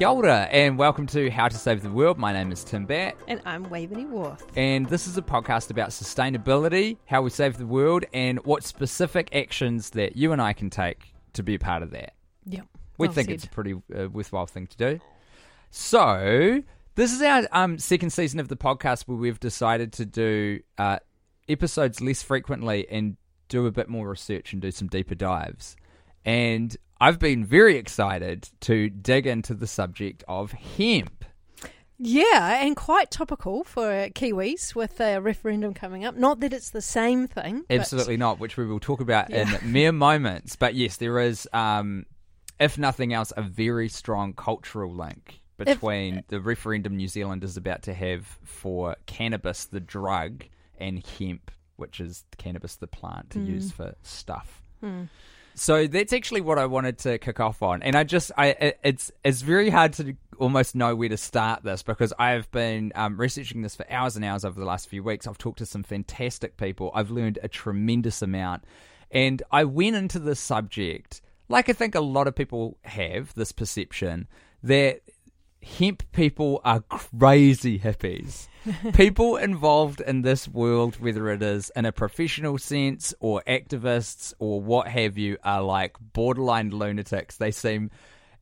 Kia ora, and welcome to How to Save the World. My name is Tim Batt, And I'm Waveney Worth. and this is a podcast about sustainability, how we save the world, and what specific actions that you and I can take to be a part of that. Yep. We well think said. it's a pretty uh, worthwhile thing to do. So, this is our um, second season of the podcast where we've decided to do uh, episodes less frequently and do a bit more research and do some deeper dives. And I've been very excited to dig into the subject of hemp. Yeah, and quite topical for Kiwis with a referendum coming up. Not that it's the same thing. but- Absolutely not, which we will talk about Yeah. in mere moments. But yes, there is, um, if nothing else, a very strong cultural link between the referendum New Zealand is about to have for cannabis, the drug, and hemp, which is cannabis, the plant to use for stuff. So that's actually what I wanted to kick off on, and I just, I, it's, it's very hard to almost know where to start this because I've been um, researching this for hours and hours over the last few weeks. I've talked to some fantastic people. I've learned a tremendous amount, and I went into this subject like I think a lot of people have this perception that hemp people are crazy hippies. people involved in this world, whether it is in a professional sense or activists or what have you, are like borderline lunatics. They seem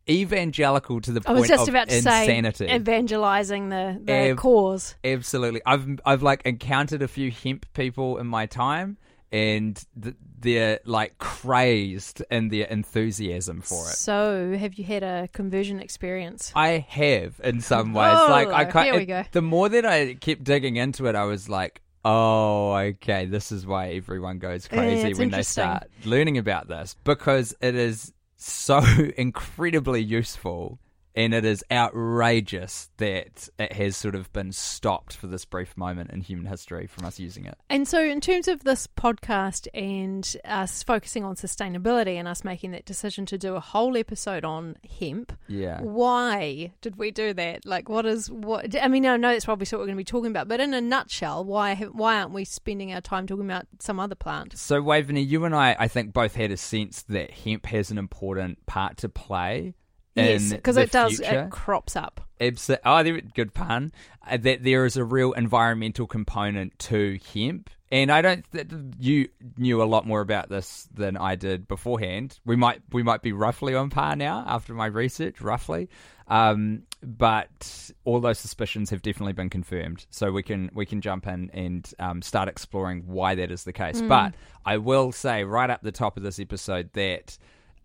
evangelical to the I point was just of about to insanity. say evangelizing the, the Ev- cause. Absolutely. I've I've like encountered a few hemp people in my time and th- they're like crazed in their enthusiasm for it. So, have you had a conversion experience? I have in some ways. Oh, like I can't, here we go. The more that I kept digging into it, I was like, "Oh, okay, this is why everyone goes crazy when they start learning about this because it is so incredibly useful." And it is outrageous that it has sort of been stopped for this brief moment in human history from us using it. And so, in terms of this podcast and us focusing on sustainability and us making that decision to do a whole episode on hemp, Yeah. why did we do that? Like, what is what? I mean, I know that's probably what we're going to be talking about, but in a nutshell, why why aren't we spending our time talking about some other plant? So, Waveney, you and I, I think, both had a sense that hemp has an important part to play. Yes, because it does. future. It crops up. Abso- oh, good pun. Uh, that there is a real environmental component to hemp, and I don't. Th- you knew a lot more about this than I did beforehand. We might we might be roughly on par now after my research, roughly. Um, but all those suspicions have definitely been confirmed, so we can we can jump in and um, start exploring why that is the case. But I will say right up the top of this episode that.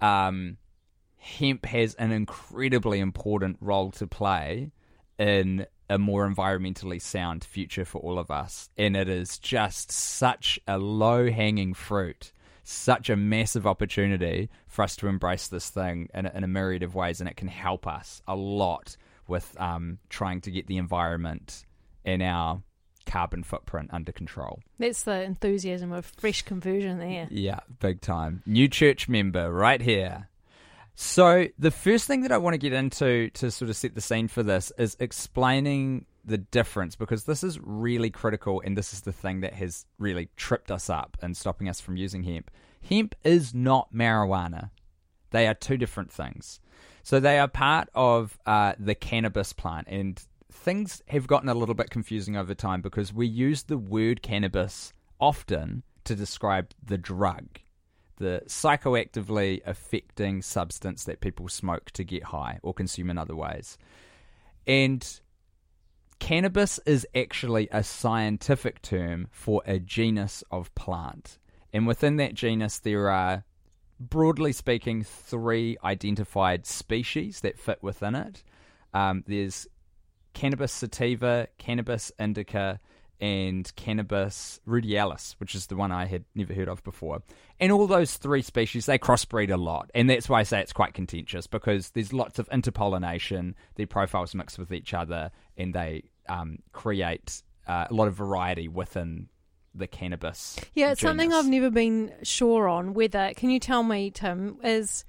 Um, hemp has an incredibly important role to play in a more environmentally sound future for all of us. And it is just such a low hanging fruit, such a massive opportunity for us to embrace this thing in a, in a myriad of ways. And it can help us a lot with um, trying to get the environment and our carbon footprint under control. That's the enthusiasm of fresh conversion there. Yeah, big time. New church member right here. So, the first thing that I want to get into to sort of set the scene for this is explaining the difference because this is really critical and this is the thing that has really tripped us up and stopping us from using hemp. Hemp is not marijuana, they are two different things. So, they are part of uh, the cannabis plant, and things have gotten a little bit confusing over time because we use the word cannabis often to describe the drug the psychoactively affecting substance that people smoke to get high or consume in other ways. And cannabis is actually a scientific term for a genus of plant. And within that genus, there are, broadly speaking, three identified species that fit within it. Um, there's cannabis sativa, cannabis indica, and cannabis ruderalis, which is the one I had never heard of before. And all those three species, they crossbreed a lot. And that's why I say it's quite contentious because there's lots of interpollination, their profiles mix with each other, and they um, create uh, a lot of variety within the cannabis. Yeah, it's something. I've never been sure on. Whether can you tell me, Tim, is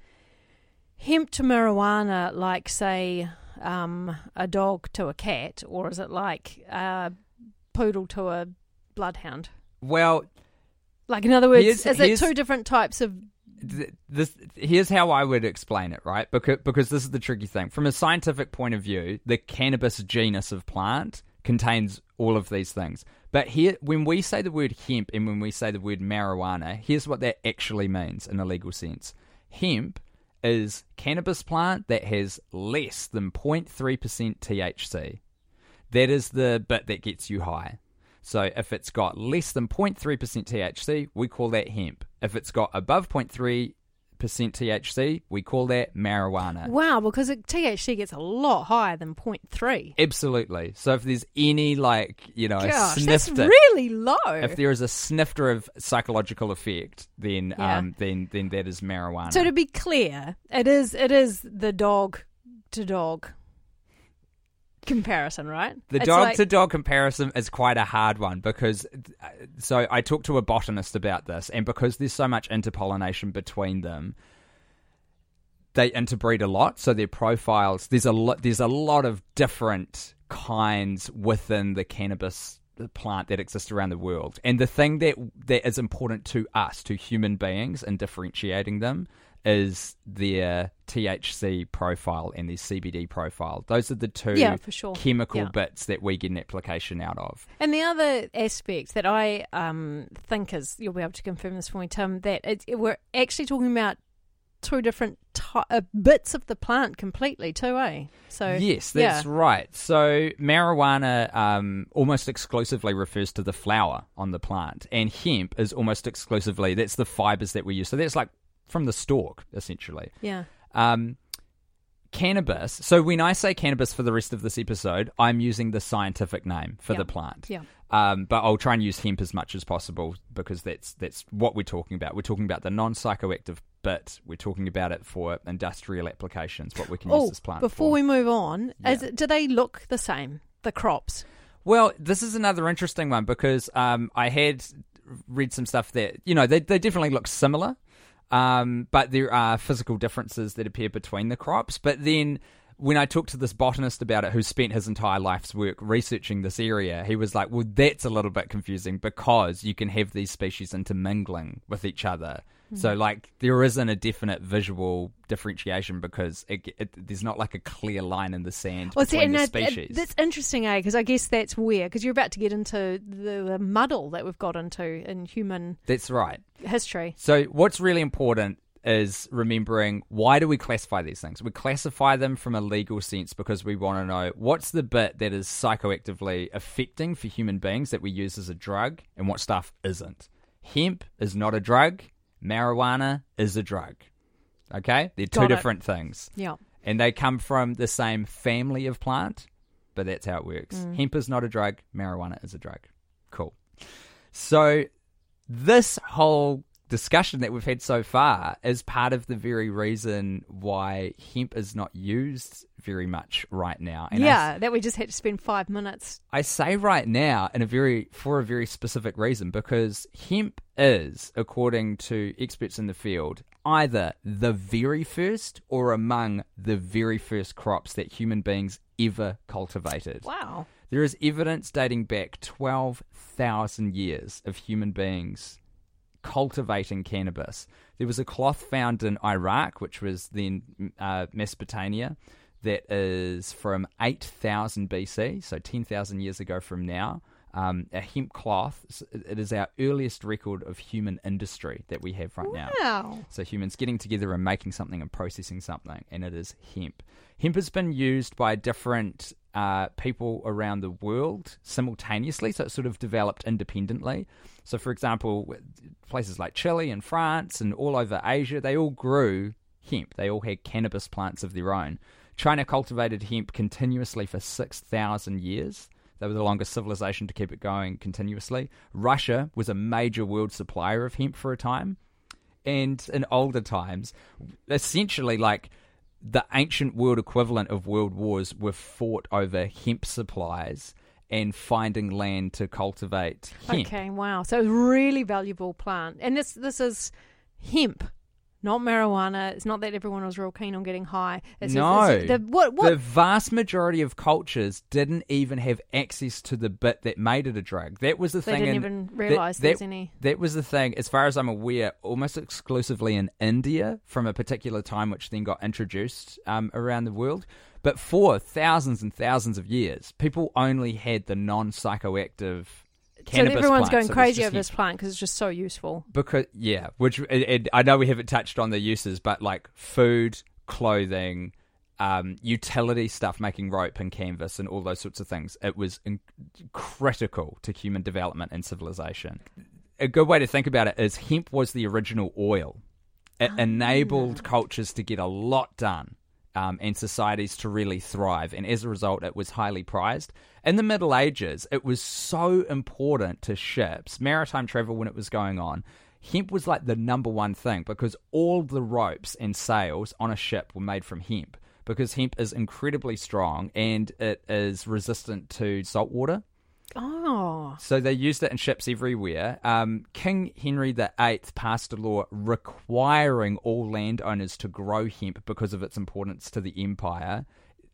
hemp to marijuana like, say, um, a dog to a cat, or is it like a poodle to a bloodhound? Well, Like, in other words, Here's- is it two different types of th- this here's how I would explain it, right? Because because this is the tricky thing. From a scientific point of view, the cannabis genus of plant contains all of these things. But here, when we say the word hemp and when we say the word marijuana, here's what that actually means in a legal sense. Hemp is cannabis plant that has less than 0.3% THC. That is the bit that gets you high. So if it's got less than 0.3% THC, we call that hemp. If it's got above 0.3% THC, we call that marijuana. Wow, because it, THC gets a lot higher than 0.3. Absolutely. So if there's any like, you know, Gosh, that's snifter, really low. if there is a snifter of psychological effect, then Yeah. um then then that is marijuana. so to be clear, it is it is the dog to dog comparison, right? The It's dog like- to dog comparison is quite a hard one because uh, so I talked to a botanist about this, and because there's so much interpollination between them, they interbreed a lot. So their profiles there's a lot there's a lot of different kinds within the cannabis plant that exists around the world. And the thing that that is important to us, to human beings, in differentiating them is their THC profile and their CBD profile. Those are the two Yeah, for sure. chemical Yeah. bits that we get an application out of. And the other aspect that I um, think is, you'll be able to confirm this for me, Tim, that it, we're actually talking about two different ty- uh, bits of the plant completely, too, eh? So Yes, that's yeah. right. So marijuana um, almost exclusively refers to the flower on the plant, and hemp is almost exclusively that's the fibers that we use. So that's like from the stalk, essentially. Yeah. Um, cannabis. So when I say cannabis for the rest of this episode, I'm using the scientific name for Yeah. the plant. Yeah. Um, but I'll try and use hemp as much as possible because that's that's what we're talking about. We're talking about the non psychoactive bit. We're talking about it for industrial applications. What we can use Oh, this plant for. before for. we move on, is Yeah. it, do they look the same, the crops? Well, this is another interesting one because um, I had read some stuff that you know they they definitely look similar, um, but there are physical differences that appear between the crops. But then when I talked to this botanist about it, who spent his entire life's work researching this area, he was like, "Well, that's a little bit confusing because you can have these species intermingling with each other." So, like, there isn't a definite visual differentiation because it, it, there's not like a clear line in the sand Well, between and the that- species. that's interesting, eh? Because I guess that's weird, because you're about to get into the, the muddle that we've got into in human that's right. history. So, what's really important is remembering why do we classify these things? We classify them from a legal sense because we want to know what's the bit that is psychoactively affecting for human beings that we use as a drug and what stuff isn't. Hemp is not a drug, marijuana is a drug. Okay? They're two Got it. different things. Yeah. And they come from the same family of plant, but that's how it works. Mm. Hemp is not a drug, marijuana is a drug. Cool. So, this whole discussion that we've had so far is part of the very reason why hemp is not used very much right now. And I yeah, that we just had to spend five minutes. I say right now in a very for a very specific reason because hemp is, according to experts in the field, either the very first or among the very first crops that human beings ever cultivated. Wow. There is evidence dating back 12,000 years of human beings cultivating cannabis. There was a cloth found in Iraq, which was then uh, Mesopotamia, that is from 8,000 BC, so 10,000 years ago from now. Um, a hemp cloth, it is our earliest record of human industry that we have right now. So humans getting together and making something and processing something, and it is hemp. Hemp has been used by different uh, people around the world simultaneously, so it sort of developed independently. So, for example, places like Chile and France and all over Asia, they all grew hemp. They all had cannabis plants of their own. China cultivated hemp continuously for 6,000 years. They were the longest civilization to keep it going continuously. Russia was a major world supplier of hemp for a time and in older times, essentially like the ancient world equivalent of world wars were fought over hemp supplies and finding land to cultivate hemp. Okay, wow. So really valuable plant. And this this is hemp, not marijuana. It's not that everyone was real keen on getting high. It's No. Just, it's, the, what, what? The vast majority of cultures didn't even have access to the bit that made it a drug. That was the they thing. They didn't in- even realise that, there's any. That was the thing, as far as I'm aware, almost exclusively in India from a particular time, which then got introduced um, around the world. But for thousands and thousands of years, people only had the non psychoactive So everyone's plants. going It crazy over this plant because it's just so useful. because yeah, which and, and I know we haven't touched on the uses, but like food, clothing, um, utility stuff, making rope and canvas, and all those sorts of things. It was in- critical to human development and civilization. A good way to think about it is hemp was the original oil. It enabled cultures to get a lot done. Um, and societies to really thrive. And as a result, it was highly prized. In the Middle Ages, it was so important to ships, maritime travel when it was going on. Hemp was like the number one thing because all the ropes and sails on a ship were made from hemp because hemp is incredibly strong and it is resistant to salt water. Oh, So they used it in ships everywhere. Um, King Henry VIII passed a law requiring all landowners to grow hemp because of its importance to the empire.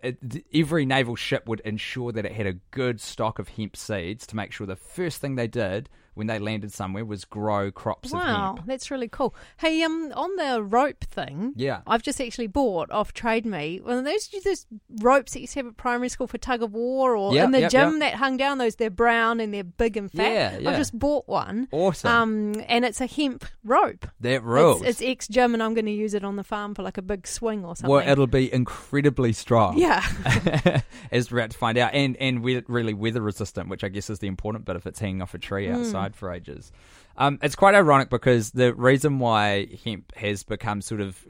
It, every naval ship would ensure that it had a good stock of hemp seeds to make sure the first thing they did when they landed somewhere was grow crops of wow, that's really cool. Hey, um, on the rope thing, Yeah. I've just actually bought off Trade Me of those those ropes that you have at primary school for tug of war or Yep, in the yep, gym yep. that hung down. Those they're brown and they're big and fat. Yeah, yeah. I've just bought one. Awesome. Um, and it's a hemp rope. that rules. It's, it's ex gym, and I'm going to use it on the farm for like a big swing or something. well, it'll be incredibly strong. yeah. as we're about to find out, and and really weather resistant, which I guess is the important bit if it's hanging off a tree Hmm. For ages. Um, it's quite ironic because the reason why hemp has become sort of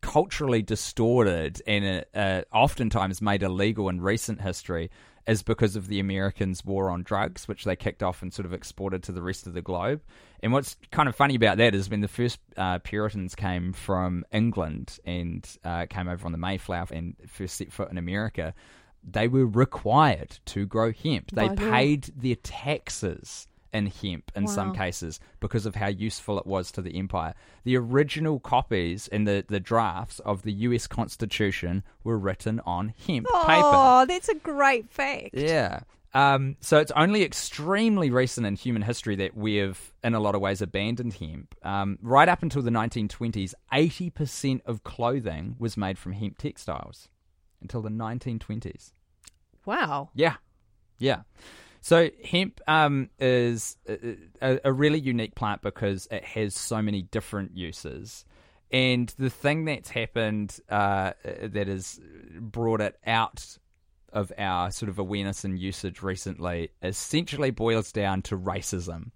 culturally distorted and uh, uh, oftentimes made illegal in recent history is because of the Americans' war on drugs, which they kicked off and sort of exported to the rest of the globe. And what's kind of funny about that is when the first uh, Puritans came from England and uh, came over on the Mayflower and first set foot in America, they were required to grow hemp. They paid their taxes in hemp in some cases because of how useful it was to the empire. The original copies and the, the drafts of the US Constitution were written on hemp paper. Oh, that's a great fact. Yeah. Um, so it's only extremely recent in human history that we have, in a lot of ways, abandoned hemp. Um, right up until the 1920s, 80% of clothing was made from hemp textiles until the 1920s. Wow. Yeah, yeah. So hemp um, is a, a, really unique plant because it has so many different uses. And the thing that's happened uh, that has brought it out of our sort of awareness and usage recently essentially boils down to racism.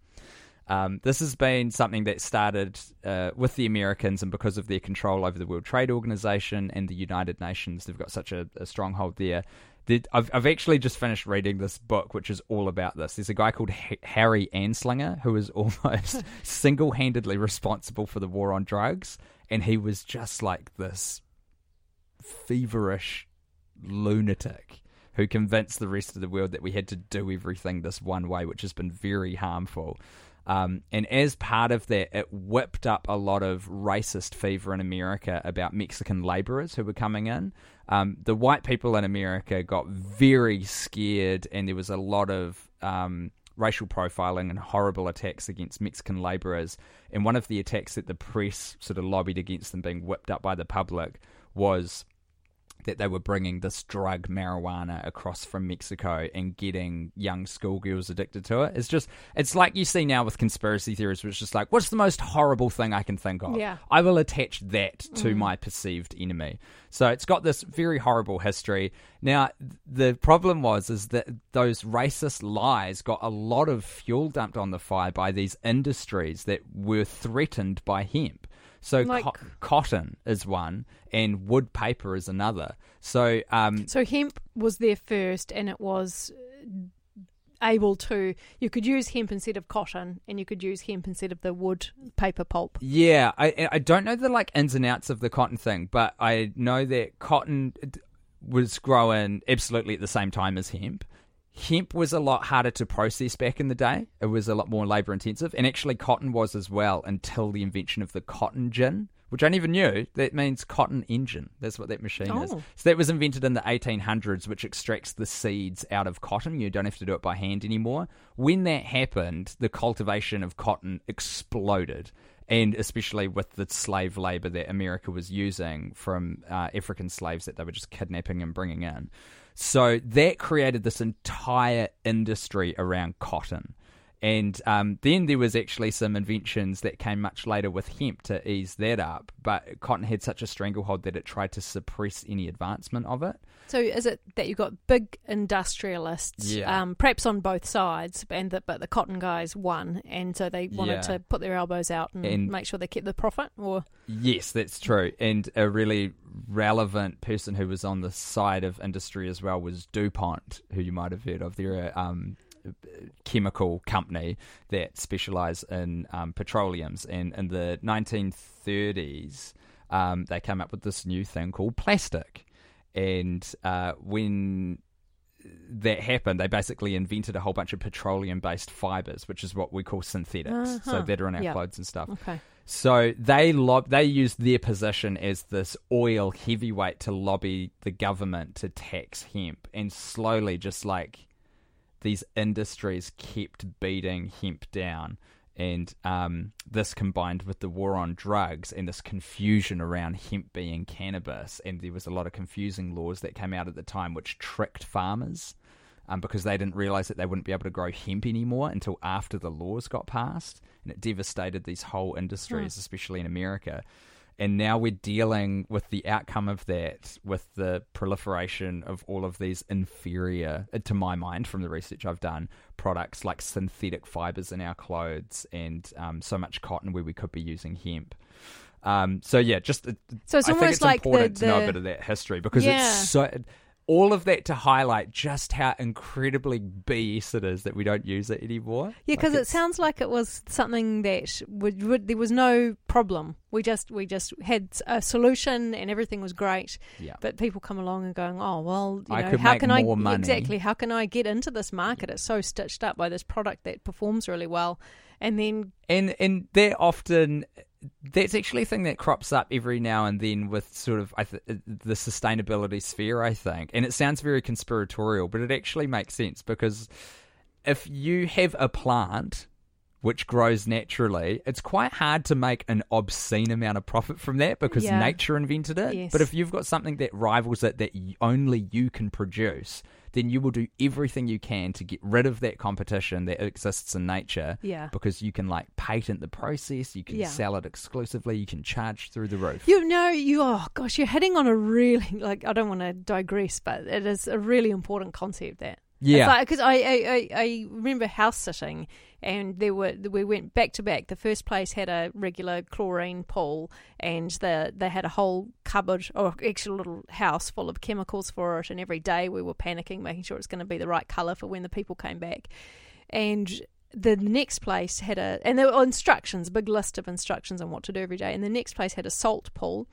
Um, this has been something that started uh, with the Americans, and because of their control over the World Trade Organization and the United Nations, they've got such a, a stronghold there. I've, I've actually just finished reading this book, which is all about this. There's a guy called H- Harry Anslinger who is almost single handedly responsible for the war on drugs, and he was just like this feverish lunatic who convinced the rest of the world that we had to do everything this one way, which has been very harmful. Um, and as part of that, it whipped up a lot of racist fever in America about Mexican laborers who were coming in. Um, the white people in America got very scared, and there was a lot of um, racial profiling and horrible attacks against Mexican laborers. And one of the attacks that the press sort of lobbied against them being whipped up by the public was that they were bringing this drug marijuana across from Mexico and getting young schoolgirls addicted to it. It's just, it's like you see now with conspiracy theories, which is just like, what's the most horrible thing I can think of? Yeah. I will attach that to mm. my perceived enemy. So it's got this very horrible history. Now, the problem was is that those racist lies got a lot of fuel dumped on the fire by these industries that were threatened by hemp. So Like- co- cotton is one, and wood paper is another. So um, So hemp was there first, and it was able to. You could use hemp instead of cotton, and you could use hemp instead of the wood paper pulp. yeah, I I don't know the like ins and outs of the cotton thing, but I know that cotton was growing absolutely at the same time as hemp. Hemp was a lot harder to process back in the day. It was a lot more labor intensive, and actually cotton was as well until the invention of the cotton gin, which I never knew. That means cotton engine. That's what that machine is. Oh. So that was invented in the 1800s, which extracts the seeds out of cotton. You don't have to do it by hand anymore. When that happened, the cultivation of cotton exploded. And especially with the slave labor that America was using from uh, African slaves that they were just kidnapping and bringing in. So that created this entire industry around cotton. And um, then there was actually some inventions that came much later with hemp to ease that up. But cotton had such a stranglehold that it tried to suppress any advancement of it. So is it that you've got big industrialists, Yeah. um, perhaps on both sides, and the, but the cotton guys won, and so they wanted Yeah. to put their elbows out and, And- make sure they kept the profit, or Yes, that's true. And a really relevant person who was on the side of industry as well was DuPont, who you might have heard of. They're a um, chemical company that specialise in um, petroleums. And in the 1930s, um, they came up with this new thing called plastic. And uh, when that happened, they basically invented a whole bunch of petroleum based fibers, which is what we call synthetics. So Uh-huh. that are in our Yeah. clothes and stuff. okay, So they lob- they used their position as this oil heavyweight to lobby the government to tax hemp, and slowly, just like these industries kept beating hemp down, and um, this combined with the war on drugs and this confusion around hemp being cannabis, and there was a lot of confusing laws that came out at the time which tricked farmers. Um, because they didn't realize that they wouldn't be able to grow hemp anymore until after the laws got passed, and it devastated these whole industries, especially in America. And now we're dealing with the outcome of that, with the proliferation of all of these inferior, uh, to my mind, from the research I've done, products like synthetic fibers in our clothes and um, so much cotton where we could be using hemp. Um, so yeah, just uh, So it's I think almost it's like the- important to know a bit of that history because Yeah. it's so all of that to highlight just how incredibly BS it is that we don't use it anymore. yeah, because Like it sounds like it was something that would, would there was no problem. We just we just had a solution and everything was great. Yeah. But people come along and going, oh well, you I know, how make can I money. exactly? How can I get into this market? It's so stitched up by this product that performs really well, and then and and they're often that's actually a thing that crops up every now and then with sort of I th- uh, the sustainability sphere, I think. And it sounds very conspiratorial, but it actually makes sense because if you have a plant which grows naturally, it's quite hard to make an obscene amount of profit from that because Yeah. nature invented it. Yes. But if you've got something that rivals it that y- only you can produce, then you will do everything you can to get rid of that competition that exists in nature yeah. because you can like patent the process, you can Yeah. sell it exclusively, you can charge through the roof. You know, you oh gosh, you're hitting on a really like I don't want to digress, but it is a really important concept that. yeah, because I, I, I I remember house sitting, and there were we went back to back. The first place had a regular chlorine pool, and the they had a whole cupboard or actually little house full of chemicals for it. And every day we were panicking, making sure it's going to be the right color for when the people came back. And the next place had a and there were instructions, a big list of instructions on what to do every day. And the next place had a salt pool,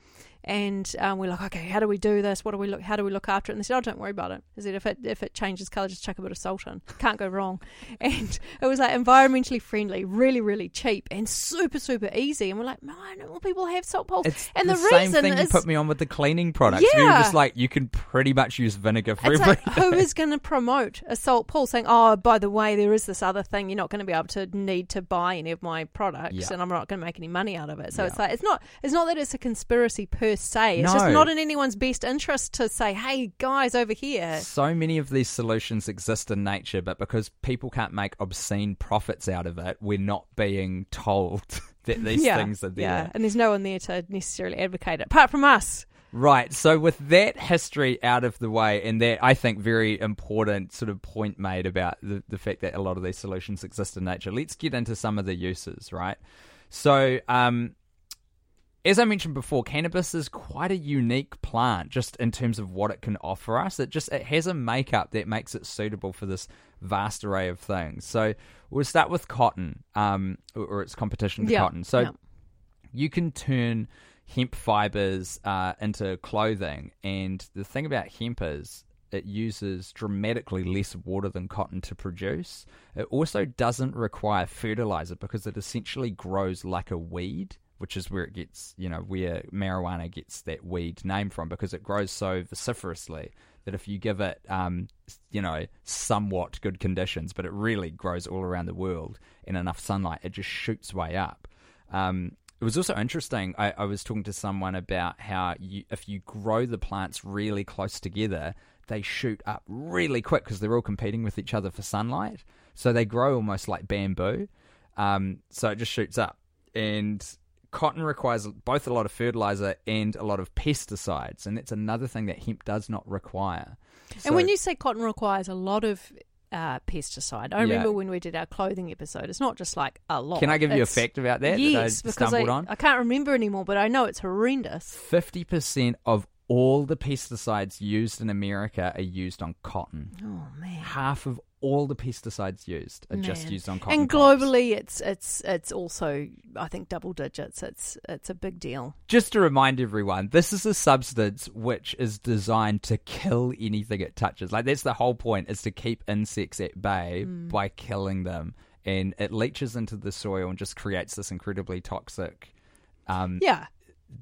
and um, we're like, okay, how do we do this? What do we look? How do we look after it? And they said, oh, don't worry about it. Is that if it if it changes color, just chuck a bit of salt in. Can't go wrong. And it was like environmentally friendly, really really cheap, and super super easy. And we're like, man, people have salt pools. it's and the, the same reason thing you put me on with the cleaning products. We were Yeah. just like, you can pretty much use vinegar for It's like, everything. who is going to promote a salt pool saying, oh, by the way, there is this other thing. You're not going to be able to need to buy any of my products Yeah. and I'm not going to make any money out of it. So Yeah. it's like, it's not, it's not that it's a conspiracy per se. It's No. just not in anyone's best interest to say, hey, guys over here. So many of these solutions exist in nature, but because people can't make obscene profits out of it, we're not being told that these yeah, things are there. Yeah, and there's no one there to necessarily advocate it, apart from us. Right. So with that history out of the way, and that I think very important sort of point made about the, the fact that a lot of these solutions exist in nature, let's get into some of the uses, right? So, um, as I mentioned before, cannabis is quite a unique plant just in terms of what it can offer us. It just it has a makeup that makes it suitable for this vast array of things. So we'll start with cotton, um, or, or its competition to Yeah, cotton. So yeah. you can turn hemp fibers uh, into clothing. And the thing about hemp is it uses dramatically less water than cotton to produce. It also doesn't require fertilizer because it essentially grows like a weed which is where it gets, you know, where marijuana gets that weed name from because it grows so vociferously that if you give it, um, you know, somewhat good conditions, but it really grows all around the world in enough sunlight, it just shoots way up. Um, it was also interesting. I, I, was talking to someone about how you, if you grow the plants really close together, they shoot up really quick because they're all competing with each other for sunlight. So they grow almost like bamboo. Um, so it just shoots up. And cotton requires both a lot of fertilizer and a lot of pesticides, and that's another thing that hemp does not require. So, and when you say cotton requires a lot of uh, pesticide, I remember when we did our clothing episode. It's not just like a lot. Can I give you a fact about that? Yes, that I because I, I, can't remember anymore, but I know it's horrendous. Fifty percent of all the pesticides used in America are used on cotton. Oh man! Half of all the pesticides used are Man. just used on cotton. And globally, crops. it's it's it's also I think double digits. It's it's a big deal. Just to remind everyone, this is a substance which is designed to kill anything it touches. Like that's the whole point: is to keep insects at bay mm. by killing them, and it leaches into the soil and just creates this incredibly toxic. Um, yeah,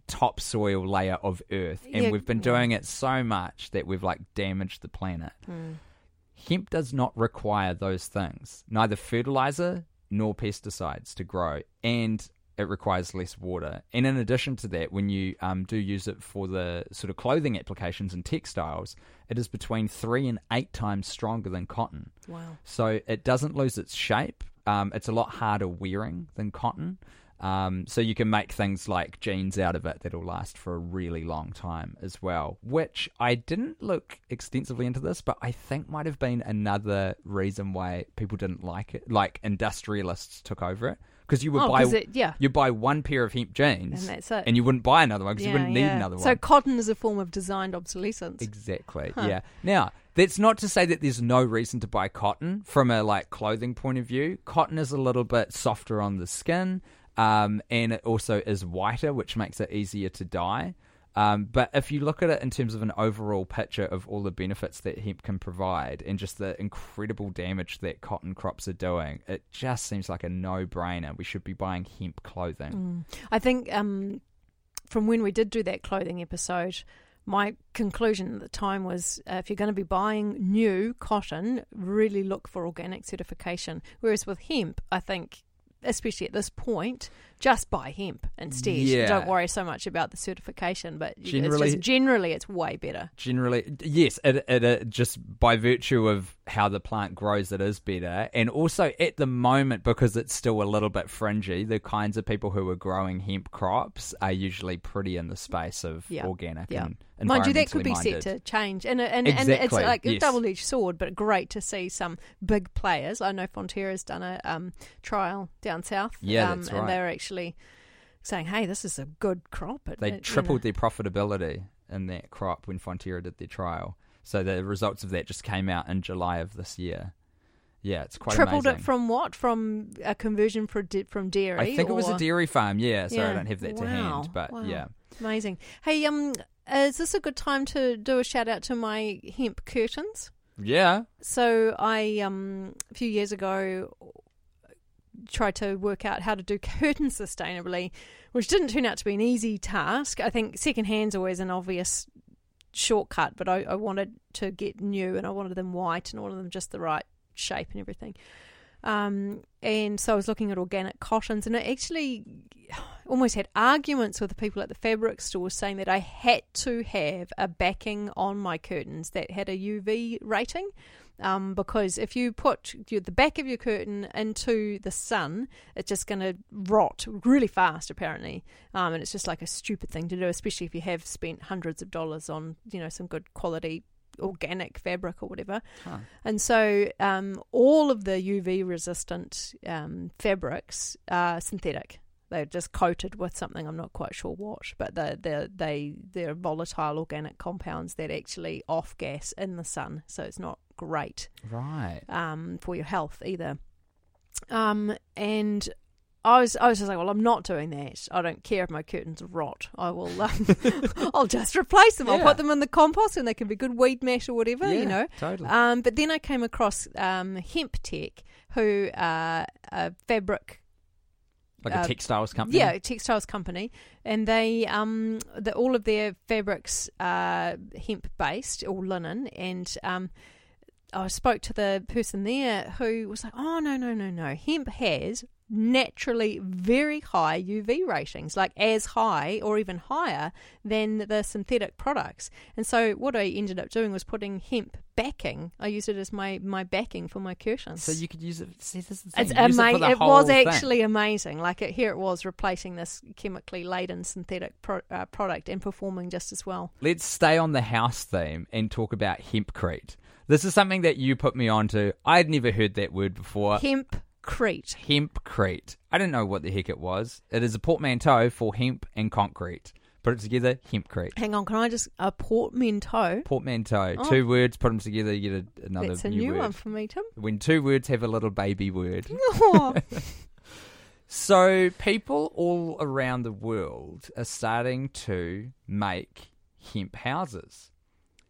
topsoil layer of earth and yeah, we've been doing it so much that we've like damaged the planet mm. Hemp does not require those things, neither fertilizer nor pesticides to grow, and it requires less water. And in addition to that, when you um, do use it for the sort of clothing applications and textiles, it is between three and eight times stronger than cotton. Wow. So it doesn't lose its shape. Um, it's a lot harder wearing than cotton. Um, so you can make things like jeans out of it that'll last for a really long time as well. Which I didn't look extensively into this, but I think might have been another reason why people didn't like it. Like industrialists took over it because you would oh, buy it, yeah. you buy one pair of hemp jeans and that's it, and you wouldn't buy another one because yeah, you wouldn't yeah. need another one. So cotton is a form of designed obsolescence. Exactly. Huh. Yeah. Now that's not to say that there's no reason to buy cotton from a like clothing point of view. Cotton is a little bit softer on the skin. Um, and it also is whiter, which makes it easier to dye. Um, but if you look at it in terms of an overall picture of all the benefits that hemp can provide and just the incredible damage that cotton crops are doing, it just seems like a no brainer. We should be buying hemp clothing. Mm. I think um, from when we did do that clothing episode, my conclusion at the time was uh, if you're going to be buying new cotton, really look for organic certification. Whereas with hemp, I think especially at this point, just buy hemp instead. Yeah. Don't worry so much about the certification, but generally, it's just, generally it's way better. Generally, yes, it, it, it, just by virtue of how the plant grows, it is better. And also at the moment, because it's still a little bit fringy, the kinds of people who are growing hemp crops are usually pretty in the space of yeah. organic yeah. and Mind you, that could be minded. set to change, and and, exactly. and it's like yes. a double-edged sword. But great to see some big players. I know Fonterra's done a um, trial down south, yeah, um, that's right. and they're actually saying, "Hey, this is a good crop." It, they it, tripled you know. their profitability in that crop when Fonterra did their trial. So the results of that just came out in July of this year. Yeah, it's quite tripled amazing. it from what? From a conversion for di- from dairy. I think or? it was a dairy farm. Yeah, sorry, yeah. I don't have that wow. to hand, but wow. yeah, amazing. Hey, um, is this a good time to do a shout out to my hemp curtains? Yeah. So I um a few years ago tried to work out how to do curtains sustainably, which didn't turn out to be an easy task. I think second hand's always an obvious shortcut, but I, I wanted to get new and I wanted them white and all of them just the right shape and everything. Um, and so I was looking at organic cottons, and I actually almost had arguments with the people at the fabric store saying that I had to have a backing on my curtains that had a UV rating. Um, because if you put your, the back of your curtain into the sun, it's just going to rot really fast, apparently. Um, and it's just like a stupid thing to do, especially if you have spent hundreds of dollars on, you know, some good quality organic fabric or whatever. Huh. And so um, all of the UV resistant um, fabrics are synthetic. They're just coated with something I'm not quite sure what, but they're, they're, they, they're volatile organic compounds that actually off gas in the sun. So it's not great right um, for your health either. Um, and I was I was just like, well, I'm not doing that. I don't care if my curtains rot. I will. Um, I'll just replace them. I'll put them in the compost, and they can be good weed mash or whatever, yeah, you know. totally. Um, but then I came across um, Hemp Tech, who uh, a fabric like a uh, textiles company. Yeah, textiles company, and they um the, all of their fabrics are hemp based or linen, and um. I spoke to the person there who was like, "Oh no, no, no, no! Hemp has naturally very high UV ratings, like as high or even higher than the synthetic products." And so, what I ended up doing was putting hemp backing. I used it as my my backing for my curtains. So you could use it. See, this is. It's it, amazing. It, whole was thing. actually amazing. Like it, here, it was replacing this chemically laden synthetic pro, uh, product and performing just as well. Let's stay on the house theme and talk about hempcrete. This is something that you put me onto. I'd never heard that word before. Hempcrete. Hempcrete. I didn't know what the heck it was. It is a portmanteau for hemp and concrete. Put it together, hempcrete. Hang on, can I just a portmanteau? Portmanteau. Oh. Two words, put them together, you get a, another That's a new, new one for me, Tim. When two words have a little baby word. Oh, So people all around the world are starting to make hemp houses.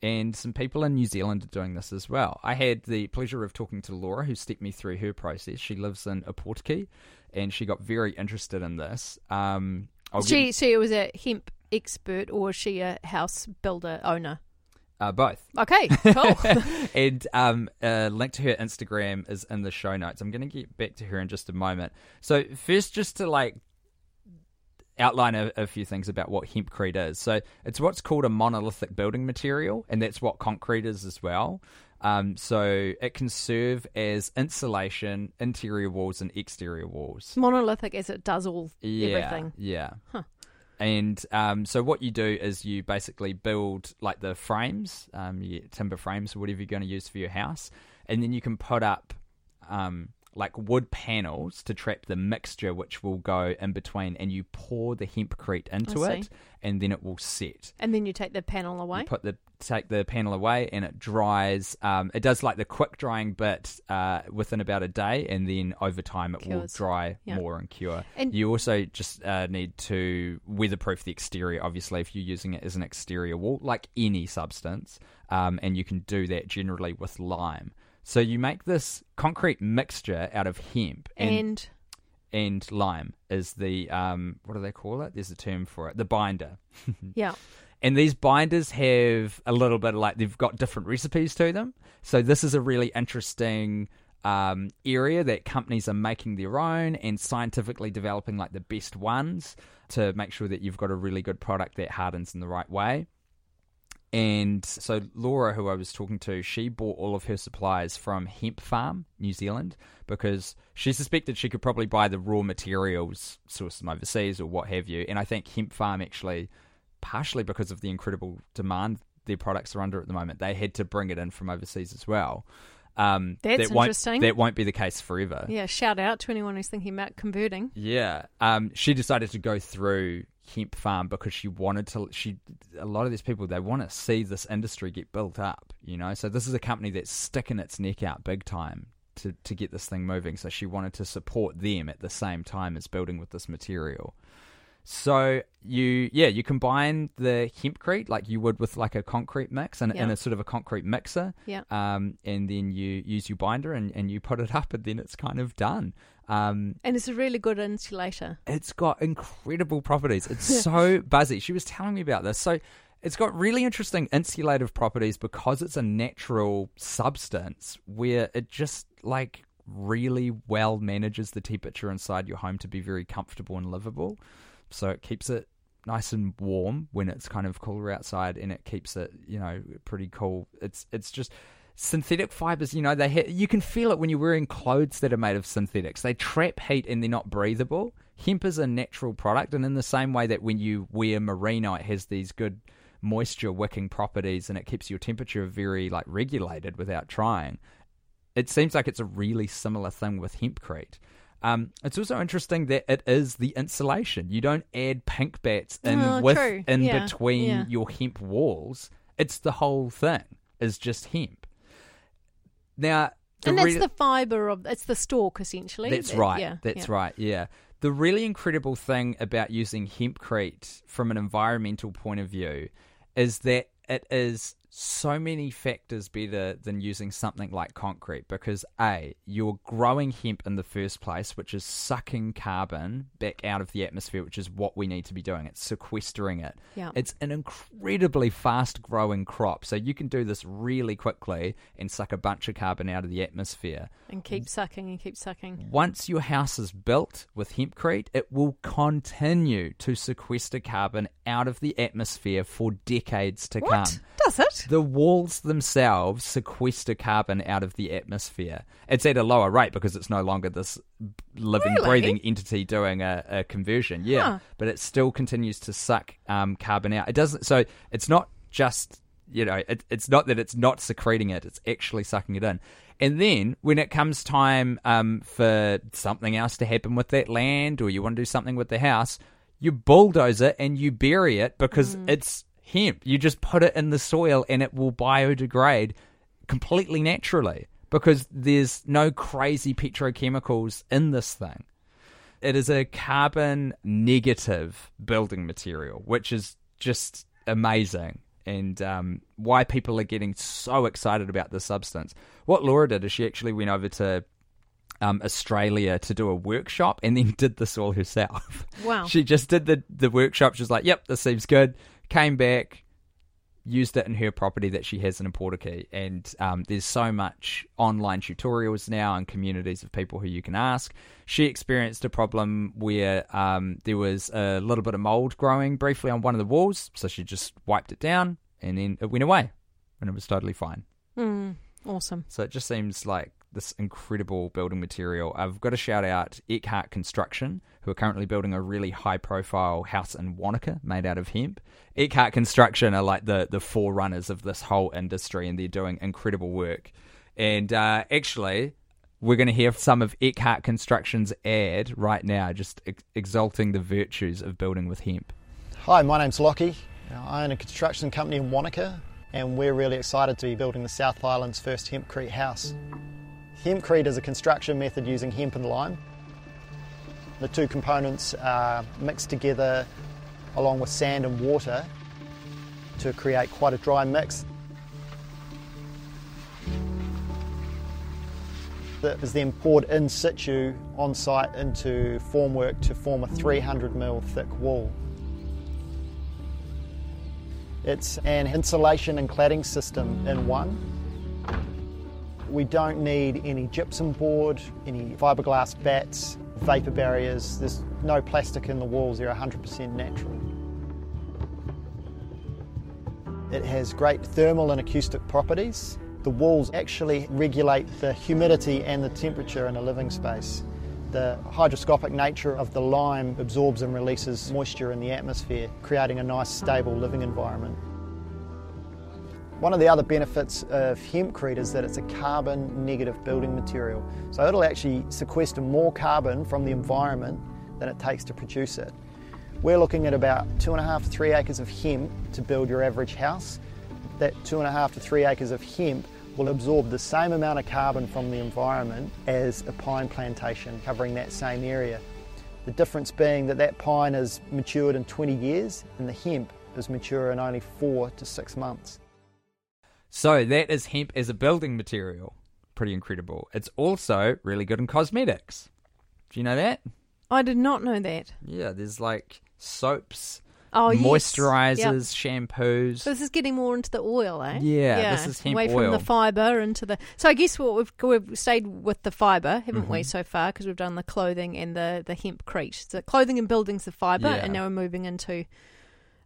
And some people in New Zealand are doing this as well. I had the pleasure of talking to Laura, who stepped me through her process. She lives in Opotiki, and she got very interested in this. Um, she get, she was a hemp expert, or was she a house builder owner? uh, both. Okay, cool. and um, a link to her Instagram is in the show notes. I'm going to get back to her in just a moment. So first, just to like outline a, a few things about what hempcrete is. So it's what's called a monolithic building material, and that's what concrete is as well. Um, so it can serve as insulation, interior walls, and exterior walls. Monolithic as it does all Yeah, everything. yeah. Huh. And um, so what you do is you basically build like the frames, um, timber frames or whatever you're going to use for your house, and then you can put up um, like wood panels to trap the mixture, which will go in between, and you pour the hempcrete into it, and then it will set. And then you take the panel away. You put the take the panel away, and it dries. Um, it does like the quick drying bit uh, within about a day, and then over time it Cures. will dry Yeah. more and cure. And- you also just uh, need to weatherproof the exterior. Obviously, if you're using it as an exterior wall, like any substance, um, and you can do that generally with lime. So you make this concrete mixture out of hemp and and and lime is the um, what do they call it? There's a term for it. The binder. yeah, And these binders have a little bit of like they've got different recipes to them. So this is a really interesting um, area that companies are making their own and scientifically developing like the best ones to make sure that you've got a really good product that hardens in the right way. And so Laura, who I was talking to, she bought all of her supplies from Hemp Farm, New Zealand, because she suspected she could probably buy the raw materials sourced from overseas or what have you. And I think Hemp Farm actually, partially because of the incredible demand their products are under at the moment, they had to bring it in from overseas as well. Um, That's that won't, interesting. That won't be the case forever. yeah. Shout out to anyone who's thinking about converting. Yeah. Um, she decided to go through hemp farm because she wanted to. She a lot of these people they want to see this industry get built up. You know, so this is a company that's sticking its neck out big time to to get this thing moving. So she wanted to support them at the same time as building with this material. So you yeah you combine the hempcrete like you would with like a concrete mix and in Yeah. a sort of a concrete mixer Yeah. um, and then you use your binder and, and you put it up and then it's kind of done um, And it's a really good insulator. it's got incredible properties. It's so buzzy. She was telling me about this. So it's got really interesting insulative properties because it's a natural substance where it just like really well manages the temperature inside your home to be very comfortable and livable. So it keeps it nice and warm when it's kind of cooler outside and it keeps it, you know, pretty cool. It's it's just synthetic fibers, you know, they ha- you can feel it when you're wearing clothes that are made of synthetics. They trap heat and they're not breathable. Hemp is a natural product, and in the same way that when you wear merino, it has these good moisture wicking properties and it keeps your temperature very like regulated without trying. It seems like it's a really similar thing with hempcrete. Um, it's also interesting that it is the insulation. You don't add pink bats in Oh, with true. in Yeah, between yeah. your hemp walls. It's the whole thing is just hemp. Now, and that's re- the fiber of it's the stalk essentially. that's That- right. Yeah, That's right. Yeah. The really incredible thing about using hempcrete from an environmental point of view is that it is so many factors better than using something like concrete because A, you're growing hemp in the first place, which is sucking carbon back out of the atmosphere, which is what we need to be doing. It's sequestering it. Yeah. It's an incredibly fast growing crop. So you can do this really quickly and suck a bunch of carbon out of the atmosphere. And keep sucking and keep sucking. Once your house is built with hempcrete, it will continue to sequester carbon out of the atmosphere for decades to What? come. Does it? The walls themselves sequester carbon out of the atmosphere. It's at a lower rate because it's no longer this living, Really? breathing entity doing a, a conversion. Yeah, Huh. but it still continues to suck um, carbon out. It doesn't. So it's not just you know, it, it's not that it's not secreting it; it's actually sucking it in. And then when it comes time um, for something else to happen with that land, or you want to do something with the house, you bulldoze it and you bury it because it's hemp. You just put it in the soil and it will biodegrade completely naturally because there's no crazy petrochemicals in this thing. It is a carbon negative building material, which is just amazing. And um, why people are getting so excited about this substance. What Laura did is she actually went over to um, Australia to do a workshop and then did this all herself. Wow. She just did the, the workshop. She was like, yep, this seems good. Came back, used it in her property that she has in Opotiki. And um, there's so much online tutorials now and communities of people who you can ask. She experienced a problem where um, there was a little bit of mold growing briefly on one of the walls. So she just wiped it down and then it went away and it was totally fine. Mm, awesome. So it just seems like this incredible building material. I've got to shout out Eckhart Construction, who are currently building a really high profile house in Wanaka made out of hemp. Eckhart Construction are like the, the forerunners of this whole industry and they're doing incredible work. And uh, actually, we're going to hear some of Eckhart Construction's ad right now, just ex- exalting the virtues of building with hemp. Hi, my name's Lockie. I own a construction company in Wanaka, and we're really excited to be building the South Island's first hempcrete house. Hempcrete is a construction method using hemp and lime. The two components are mixed together along with sand and water to create quite a dry mix. That is then poured in situ on site into formwork to form a 300 mil thick wall. It's an insulation and cladding system in one. We don't need any gypsum board, any fiberglass bats, vapor barriers. There's no plastic in the walls, they're 100% natural. It has great thermal and acoustic properties. The walls actually regulate the humidity and the temperature in a living space. The hygroscopic nature of the lime absorbs and releases moisture in the atmosphere, creating a nice stable living environment. One of the other benefits of hempcrete is that it's a carbon negative building material. So it'll actually sequester more carbon from the environment than it takes to produce it. We're looking at about two and a half to three acres of hemp to build your average house. That two and a half to three acres of hemp will absorb the same amount of carbon from the environment as a pine plantation covering that same area. The difference being that that pine is matured in 20 years and the hemp is mature in only four to six months. So that is hemp as a building material. Pretty incredible. It's also really good in cosmetics. Do you know that? I did not know that. Yeah, there's like soaps, Oh, yes. moisturizers, Yep. shampoos. So this is getting more into the oil, eh? Yeah, this is hemp away oil. from the fibre into the. So I guess what we've we've stayed with the fibre, haven't Mm-hmm. we, so far? Because we've done the clothing and the the hempcrete. So clothing and buildings the fibre, Yeah. and now we're moving into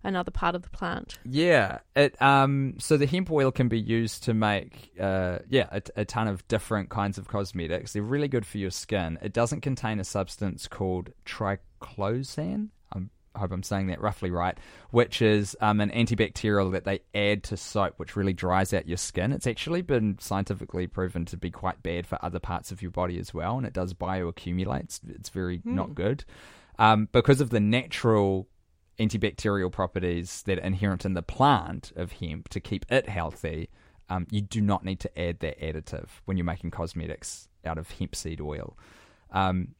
another part of the plant. Yeah, it um so the hemp oil can be used to make uh yeah a, a ton of different kinds of cosmetics. They're really good for your skin. It doesn't contain a substance called triclosan. I'm, I hope I'm saying that roughly right, which is um, an antibacterial that they add to soap, which really dries out your skin. It's actually been scientifically proven to be quite bad for other parts of your body as well, and it does bioaccumulate. It's, it's very not good um, because of the natural antibacterial properties that are inherent in the plant of hemp to keep it healthy, um, you do not need to add that additive when you're making cosmetics out of hemp seed oil. Um,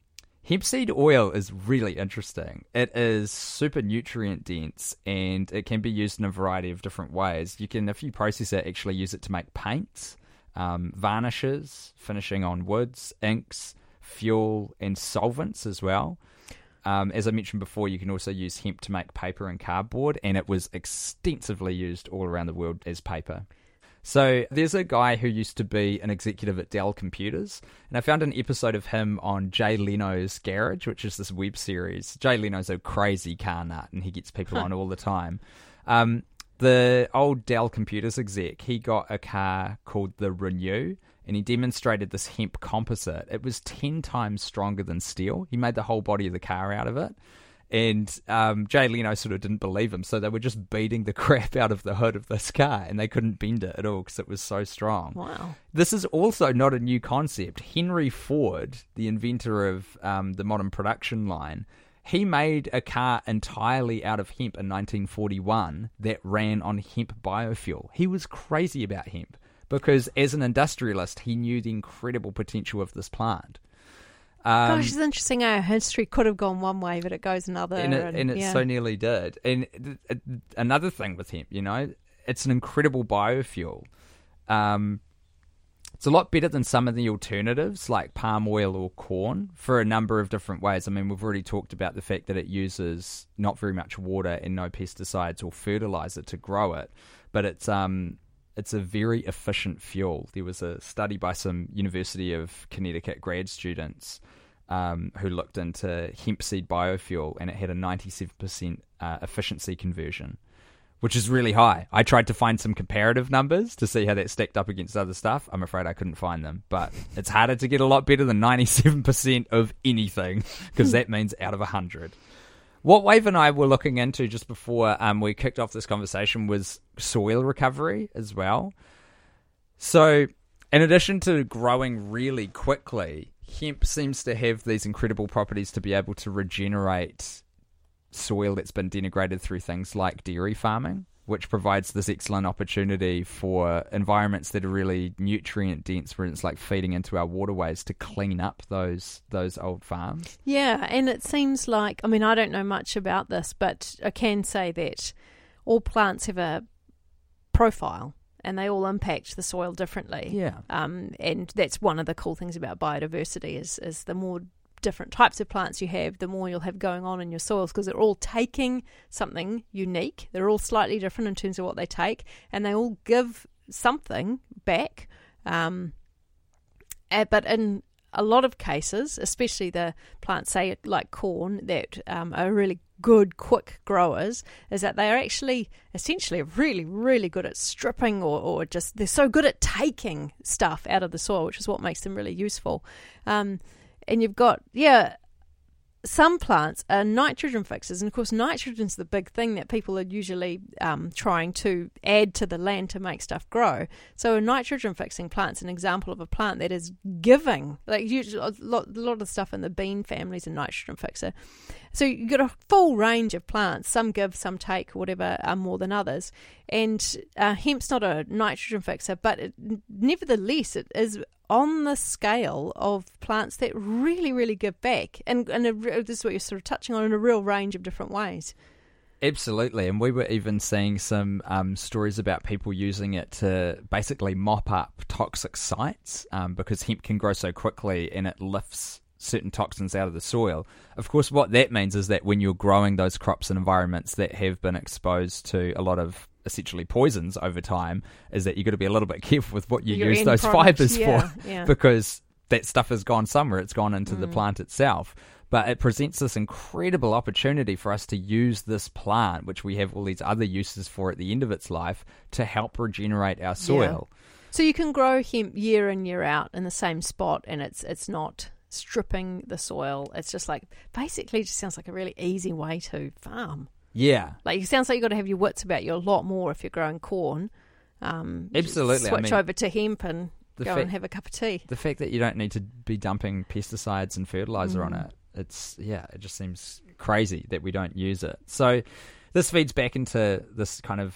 Hemp seed oil is really interesting. It is super nutrient dense and it can be used in a variety of different ways. You can, if you process it, actually use it to make paints, um, varnishes, finishing on woods, inks, fuel, and solvents as well. Um, as I mentioned before, you can also use hemp to make paper and cardboard, and it was extensively used all around the world as paper. So there's a guy who used to be an executive at Dell Computers, and I found an episode of him on Jay Leno's Garage, which is this web series. Jay Leno's a crazy car nut, and he gets people on all the time. Um, the old Dell Computers exec, he got a car called the Renew, and he demonstrated this hemp composite. It was 10 times stronger than steel. He made the whole body of the car out of it. And um, Jay Leno sort of didn't believe him, so they were just beating the crap out of the hood of this car, and they couldn't bend it at all because it was so strong. Wow. This is also not a new concept. Henry Ford, the inventor of um, the modern production line, he made a car entirely out of hemp in 1941 that ran on hemp biofuel. He was crazy about hemp because, as an industrialist, he knew the incredible potential of this plant. Um, Gosh, it's interesting how history could have gone one way, but it goes another. and it, and it yeah. so nearly did. And th- th- another thing with hemp, you know, it's an incredible biofuel. Um, it's a lot better than some of the alternatives like palm oil or corn for a number of different ways. I mean, we've already talked about the fact that it uses not very much water and no pesticides or fertilizer to grow it, but it's um it's a very efficient fuel. There was a study by some University of Connecticut grad students um, who looked into hemp seed biofuel, and it had a 97% uh, efficiency conversion, which is really high. I tried to find some comparative numbers to see how that stacked up against other stuff. I'm afraid I couldn't find them, but it's harder to get a lot better than 97% of anything because that means out of 100. What Wave and I were looking into just before um, we kicked off this conversation was soil recovery as well. So, in addition to growing really quickly, hemp seems to have these incredible properties to be able to regenerate soil that's been denigrated through things like dairy farming, which provides this excellent opportunity for environments that are really nutrient dense, for it's like feeding into our waterways to clean up those those old farms. Yeah, and it seems like I mean I don't know much about this, but I can say that all plants have a profile and they all impact the soil differently. Yeah. Um, and that's one of the cool things about biodiversity is is the more different types of plants you have, the more you'll have going on in your soils because they're all taking something unique. They're all slightly different in terms of what they take, and they all give something back. Um, uh, but in a lot of cases, especially the plants, say like corn, that um, are really good, quick growers, is that they are actually essentially really, really good at stripping or, or just they're so good at taking stuff out of the soil, which is what makes them really useful. Um, and you've got, yeah, some plants are nitrogen fixers, and of course, nitrogen's the big thing that people are usually um, trying to add to the land to make stuff grow. So, a nitrogen fixing plant's an example of a plant that is giving, like usually a lot, a lot of stuff in the bean family is a nitrogen fixer. So, you've got a full range of plants. Some give, some take, whatever, are more than others. And uh, hemp's not a nitrogen fixer, but it, nevertheless, it is on the scale of plants that really, really give back. And, and a, this is what you're sort of touching on in a real range of different ways. Absolutely, and we were even seeing some um, stories about people using it to basically mop up toxic sites um, because hemp can grow so quickly and it lifts certain toxins out of the soil. Of course, what that means is that when you're growing those crops in environments that have been exposed to a lot of essentially poisons over time, is that you've got to be a little bit careful with what you Your use those product, fibers yeah, for yeah. because that stuff has gone somewhere. It's gone into Mm. the plant itself. But it presents this incredible opportunity for us to use this plant, which we have all these other uses for at the end of its life, to help regenerate our soil. So you can grow hemp year in year out in the same spot, and it's it's not stripping the soil. It's just like basically, it just sounds like a really easy way to farm. Yeah. Like it sounds like you've got to have your wits about you a lot more if you're growing corn. Um, Absolutely, I switch mean, over to hemp and go fact- and have a cup of tea. The fact that you don't need to be dumping pesticides and fertilizer on Mm. it, it's, yeah, it just seems crazy that we don't use it. So this feeds back into this kind of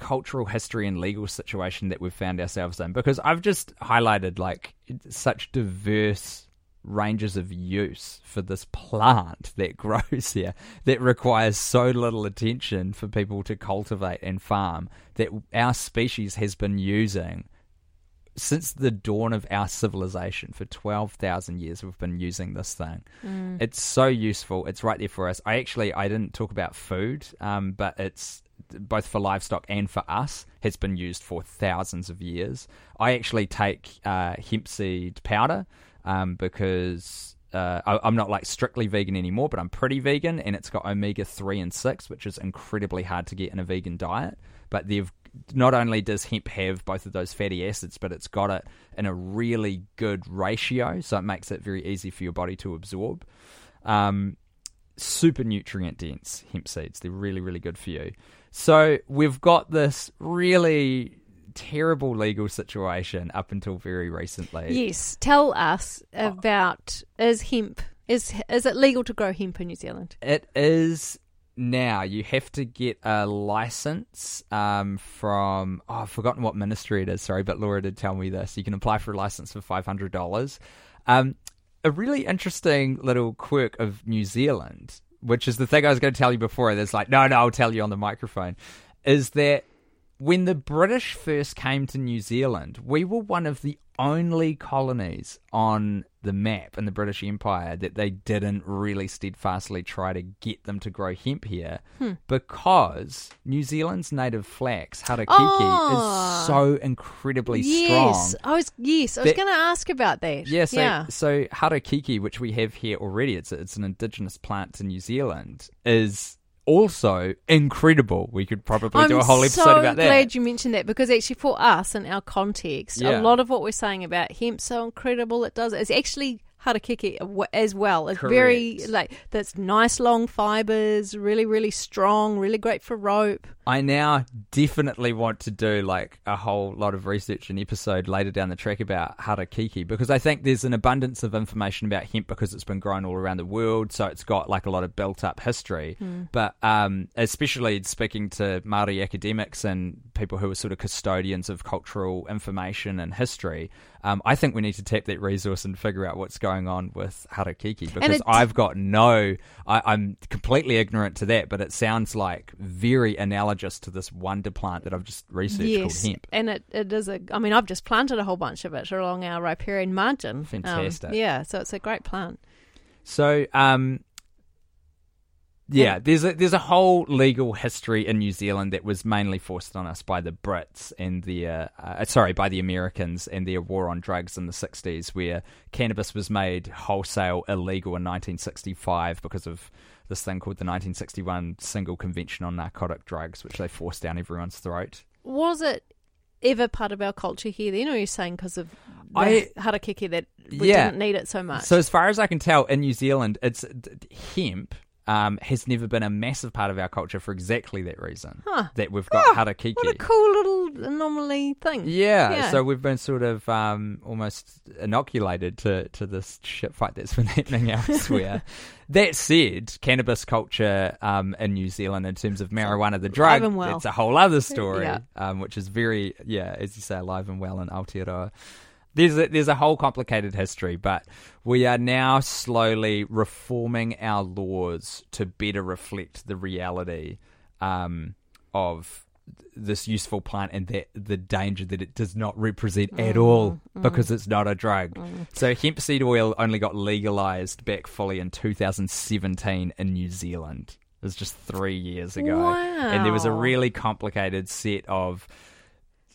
cultural history and legal situation that we've found ourselves in because I've just highlighted like such diverse ranges of use for this plant that grows here that requires so little attention for people to cultivate and farm that our species has been using since the dawn of our civilization. For 12,000 years we've been using this thing. It's so useful. It's right there for us. I actually i didn't talk about food um, but it's both for livestock and for us has been used for thousands of years i actually take uh, hemp seed powder um, because uh, I, I'm not like strictly vegan anymore, but I'm pretty vegan, and it's got omega three and six, which is incredibly hard to get in a vegan diet. But they've not only does hemp have both of those fatty acids, but it's got it in a really good ratio, so it makes it very easy for your body to absorb. Um, super nutrient dense hemp seeds. They're really, really good for you. So we've got this really terrible legal situation up until very recently. Yes. Tell us about is hemp is is it legal to grow hemp in New Zealand? It is now. You have to get a license um, from. Oh, I've forgotten what ministry it is. Sorry, but Laura did tell me this. You can apply for a license for five hundred dollars. Um, a really interesting little quirk of New Zealand, which is the thing I was going to tell you before. There's like, no, no, I'll tell you on the microphone. Is that when the British first came to New Zealand, we were one of the only colonies on the map in the British Empire that they didn't really steadfastly try to get them to grow hemp here hmm. because New Zealand's native flax, harakeke, Oh. is so incredibly Yes. strong. I was yes, I was going to ask about that. Yeah, so, yeah. so harakeke, which we have here already, it's it's an indigenous plant to New Zealand, is also incredible. We could probably I'm do a whole episode so about that. I'm glad you mentioned that because actually for us in our context, Yeah. a lot of what we're saying about hemp so incredible it does it's actually harakeke as well. It's very like that's nice long fibers, really really strong, really great for rope. I now definitely want to do like a whole lot of research and episode later down the track about harakiki because I think there's an abundance of information about hemp because it's been grown all around the world, so it's got like a lot of built up history. But um, especially speaking to Māori academics and people who are sort of custodians of cultural information and history, um, I think we need to tap that resource and figure out what's going on with harakeke because it- I've got no, I, I'm completely ignorant to that, but it sounds like very analogous to this wonder plant that I've just researched yes, called hemp. and it, it is a. I mean, I've just planted a whole bunch of it along our riparian margin. Um, Fantastic. yeah, so it's a great plant. So, um, yeah, there's a there's a whole legal history in New Zealand that was mainly forced on us by the Brits and the uh, uh, sorry by the Americans and their war on drugs in the 60s, where cannabis was made wholesale illegal in 1965 because of this thing called the 1961 Single Convention on Narcotic Drugs, which they forced down everyone's throat. Was it ever part of our culture here then, or are you saying because of the I- harakeke that we Yeah. didn't need it so much? So as far as I can tell, in New Zealand, it's hemp. Um, has never been a massive part of our culture for exactly that reason. Huh. That we've got Oh, harakeke. What a cool little anomaly thing. Yeah, Yeah. so we've been sort of um, almost inoculated to, to this shit fight that's been happening elsewhere. that said, cannabis culture um, in New Zealand, in terms of marijuana, the drug, well. it's a whole other story, Yeah. um, which is very, yeah, as you say, alive and well in Aotearoa. There's a, there's a whole complicated history, but we are now slowly reforming our laws to better reflect the reality um, of this useful plant and that the danger that it does not represent at mm, all mm. because it's not a drug. Mm. So hemp seed oil only got legalized back fully in 2017 in New Zealand. It was just three years ago, and there was a really complicated set of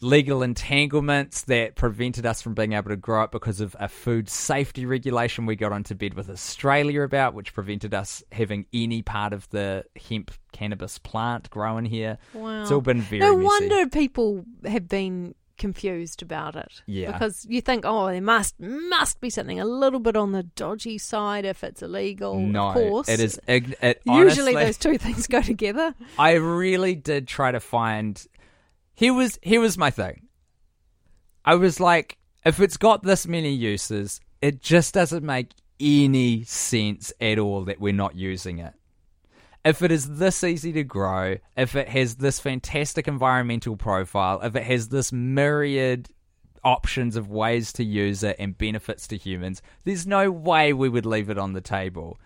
legal entanglements that prevented us from being able to grow it because of a food safety regulation we got onto bed with Australia about, which prevented us having any part of the hemp cannabis plant growing here. Wow. It's all been very no messy. wonder people have been confused about it. Yeah. Because you think, oh, there must must be something a little bit on the dodgy side if it's illegal. no, of course. it is. It, it, Usually those two things go together. I really did try to find. Here was here was my thing. I was like, if it's got this many uses, it just doesn't make any sense at all that we're not using it. If it is this easy to grow, if it has this fantastic environmental profile, if it has this myriad options of ways to use it and benefits to humans, there's no way we would leave it on the table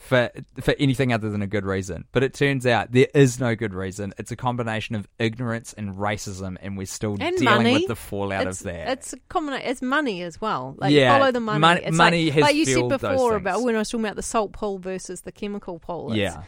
for for anything other than a good reason. But it turns out there is no good reason. It's a combination of ignorance and racism, and we're still And dealing money. with the fallout it's, of that. It's a combination. It's money as well. Like Yeah, follow the money. mon- It's money like, has like you said before about when I was talking about the salt pool versus the chemical pool. It's, yeah.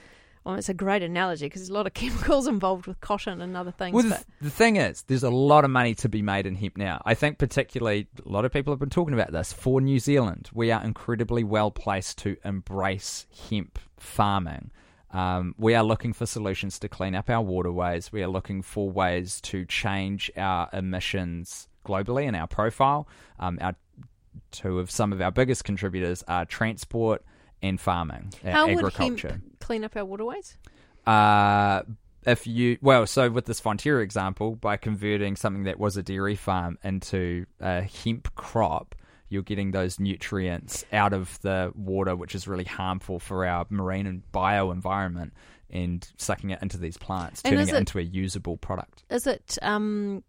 Well, it's a great analogy because there's a lot of chemicals involved with cotton and other things. Well, the, but the thing is, there's a lot of money to be made in hemp now. I think, particularly, a lot of people have been talking about this. For New Zealand, we are incredibly well placed to embrace hemp farming. Um, we are looking for solutions to clean up our waterways. We are looking for ways to change our emissions globally and our profile. Um, our two of some of our biggest contributors are transport and farming, how would agriculture. hemp clean up our waterways? Uh, if you well, so with this Fonterra example, by converting something that was a dairy farm into a hemp crop, you're getting those nutrients out of the water, which is really harmful for our marine and bio environment, and sucking it into these plants, turning it it- into a usable product. Is it um,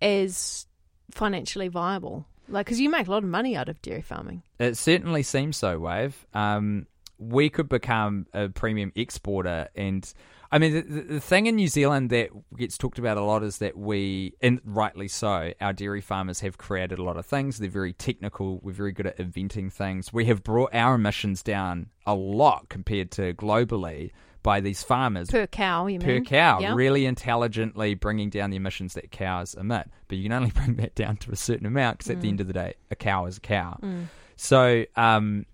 as financially viable? Like, because you make a lot of money out of dairy farming. It certainly seems so, Wave. Um, we could become a premium exporter. And I mean, the, the the thing in New Zealand that gets talked about a lot is that we, and rightly so, our dairy farmers have created a lot of things. They're very technical. We're very good at inventing things. We have brought our emissions down a lot compared to globally by these farmers Per cow, you per mean? cow, Yeah. really intelligently bringing down the emissions that cows emit. But you can only bring that down to a certain amount because at Mm. the end of the day, a cow is a cow. So, um,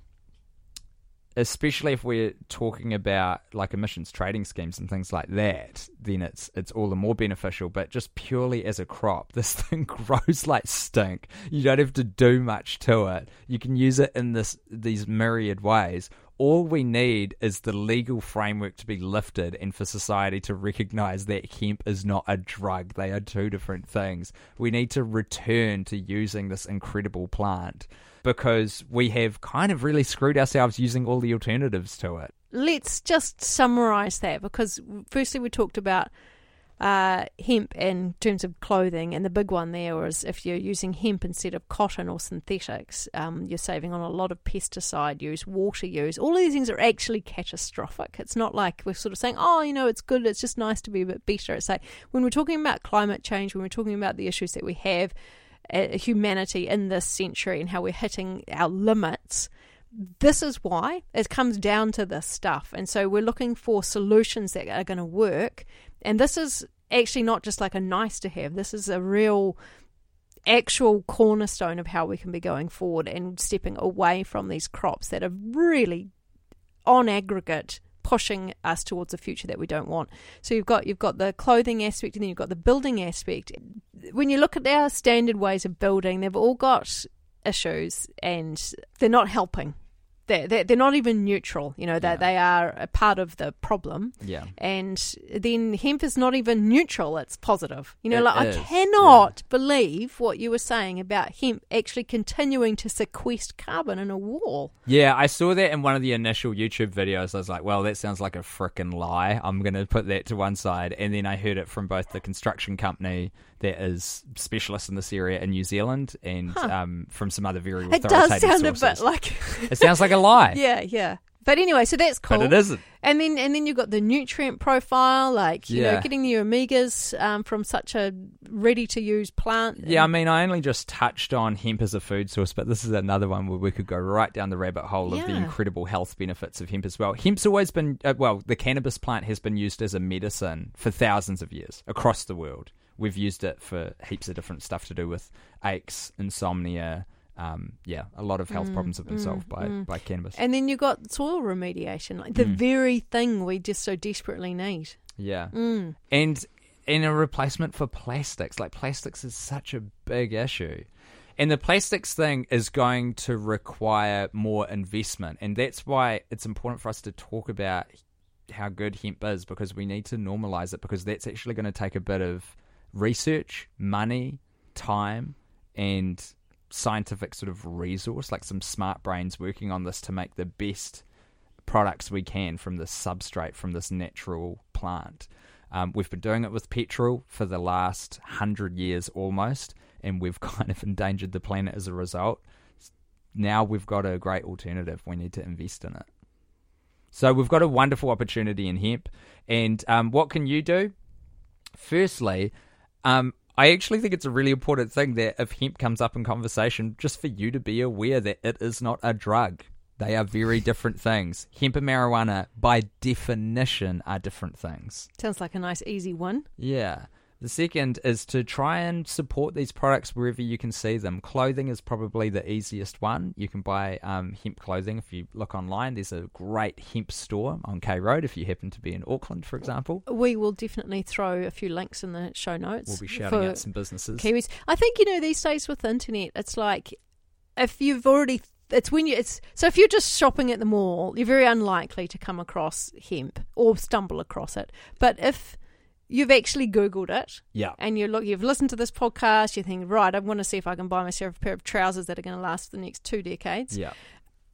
especially if we're talking about like emissions trading schemes and things like that, then it's it's all the more beneficial. But just purely as a crop, this thing grows like stink. You don't have to do much to it. You can use it in this these myriad ways. All we need is the legal framework to be lifted and for society to recognize that hemp is not a drug. They are two different things. We need to return to using this incredible plant because we have kind of really screwed ourselves using all the alternatives to it. Let's just summarize that because firstly we talked about uh, hemp in terms of clothing, and the big one there was if you're using hemp instead of cotton or synthetics, um, you're saving on a lot of pesticide use, water use. All of these things are actually catastrophic. It's not like we're sort of saying, oh, you know, it's good, it's just nice to be a bit better. It's like when we're talking about climate change, when we're talking about the issues that we have, uh, humanity in this century, and how we're hitting our limits this is why it comes down to this stuff. And so we're looking for solutions that are going to work. And this is actually not just like a nice to have, this is a real actual cornerstone of how we can be going forward and stepping away from these crops that are really on aggregate pushing us towards a future that we don't want. So you've got you've got the clothing aspect and then you've got the building aspect. When you look at our standard ways of building, they've all got issues and they're not helping. They're, they're, they're not even neutral. You know, that Yeah. they are a part of the problem. Yeah. And then hemp is not even neutral, it's positive. You know, It like is, I cannot believe what you were saying about hemp actually continuing to sequester carbon in a wall. Yeah, I saw that in one of the initial YouTube videos. I was like, well, that sounds like a frickin' lie. I'm going to put that to one side. And then I heard it from both the construction company that is specialist in this area in New Zealand and Huh. um, from some other very It does sound a bit like It sounds like a lie. Yeah, yeah. But anyway, so that's cool. But it isn't. And then and then you've got the nutrient profile, like you know, getting the omegas um, from such a ready to use plant. Yeah, I mean, I only just touched on hemp as a food source, but this is another one where we could go right down the rabbit hole of the incredible health benefits of hemp as well. Hemp's always been, uh, well, the cannabis plant has been used as a medicine for thousands of years across the world. We've used it for heaps of different stuff to do with aches, insomnia. Um, yeah, a lot of health Mm, problems have been mm, solved by, mm. by cannabis. And then you've got soil remediation, like the Mm. very thing we just so desperately need. yeah. Mm. and in a replacement for plastics like plastics is such a big issue and the plastics thing is going to require more investment and that's why it's important for us to talk about how good hemp is because we need to normalize it because that's actually going to take a bit of research money time and scientific sort of resource like some smart brains working on this to make the best products we can from this substrate from this natural plant. Um, we've been doing it with petrol for the last hundred years almost, and we've kind of endangered the planet as a result. Now we've got a great alternative. We need to invest in it. So we've got a wonderful opportunity in hemp. And um, what can you do? Firstly, um, I actually think it's a really important thing that if hemp comes up in conversation, just for you to be aware that it is not a drug. They are very different things. Hemp and marijuana, by definition, are different things. Sounds like a nice, easy one. Yeah. The second is to try and support these products wherever you can see them. Clothing is probably the easiest one. You can buy um, hemp clothing if you look online. There's a great hemp store on K Road if you happen to be in Auckland, for example. We will definitely throw a few links in the show notes. We'll be shouting out some businesses. Kiwis. I think you know these days with the internet, it's like if you've already it's when you it's so if you're just shopping at the mall, you're very unlikely to come across hemp or stumble across it. But if you've actually googled it, yeah, and you look, you've listened to this podcast, you think, right, I want to see if I can buy myself a pair of trousers that are going to last for the next two decades. Yeah.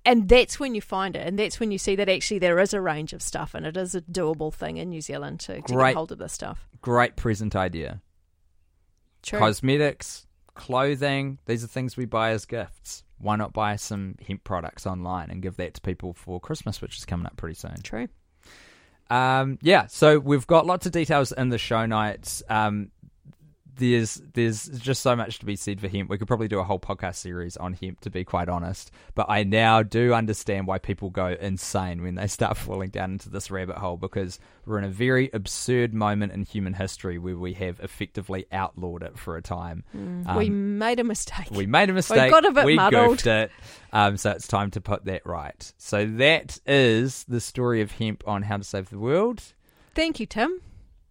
And that's when you find it, and that's when you see that actually there is a range of stuff, and it is a doable thing in New Zealand to, to get hold of this stuff. Great present idea. True. Cosmetics, clothing, these are things we buy as gifts. Why not buy some hemp products online and give that to people for Christmas, which is coming up pretty soon? True. Um, yeah, so we've got lots of details in the show notes. Um, there's there's just so much to be said for hemp. We could probably do a whole podcast series on hemp, to be quite honest. But I now do understand why people go insane when they start falling down into this rabbit hole because we're in a very absurd moment in human history where we have effectively outlawed it for a time. Mm, um, we made a mistake. We made a mistake. We got a bit we muddled. goofed it. Um, so it's time to put that right. So that is the story of hemp on how to save the world. Thank you, Tim.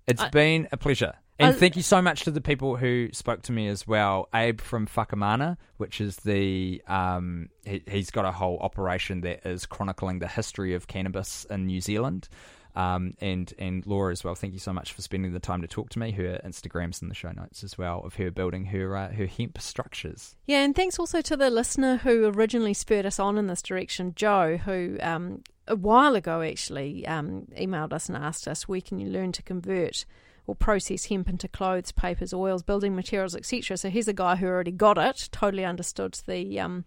It's I- been a pleasure. And thank you so much to the people who spoke to me as well. Abe from Whakamana, which is the um, he, has got a whole operation that is chronicling the history of cannabis in New Zealand. Um, and and Laura as well. Thank you so much for spending the time to talk to me. Her Instagrams in the show notes as well of her building her uh, her hemp structures. Yeah, and thanks also to the listener who originally spurred us on in this direction, Joe, who um, a while ago actually um, emailed us and asked us where can you learn to convert or process hemp into clothes, papers, oils, building materials, etc. So he's a guy who already got it, totally understood the um,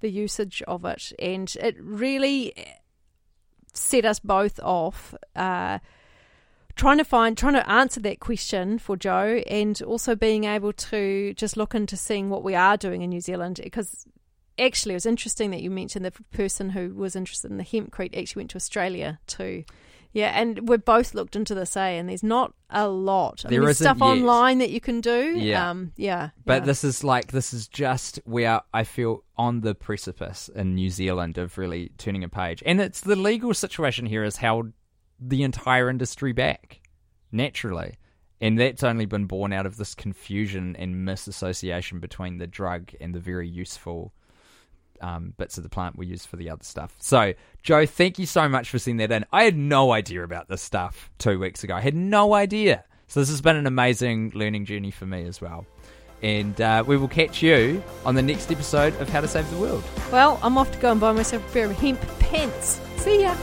the usage of it, and it really set us both off. Uh, trying to find, trying to answer that question for Joe, and also being able to just look into seeing what we are doing in New Zealand. Because actually, it was interesting that you mentioned the person who was interested in the hempcrete actually went to Australia too. Yeah, and we've both looked into this, eh? And there's not a lot. I there's stuff yet. online that you can do. Yeah. um, yeah. But yeah. this is like this is just where I feel on the precipice in New Zealand of really turning a page, and it's the legal situation here has held the entire industry back naturally, and that's only been born out of this confusion and misassociation between the drug and the very useful. Um, bits of the plant we use for the other stuff. So, Joe, thank you so much for sending that in. I had no idea about this stuff two weeks ago. I had no idea. So, this has been an amazing learning journey for me as well. And uh, we will catch you on the next episode of How to Save the World. well, I'm off to go and buy myself a pair of hemp pants. See ya.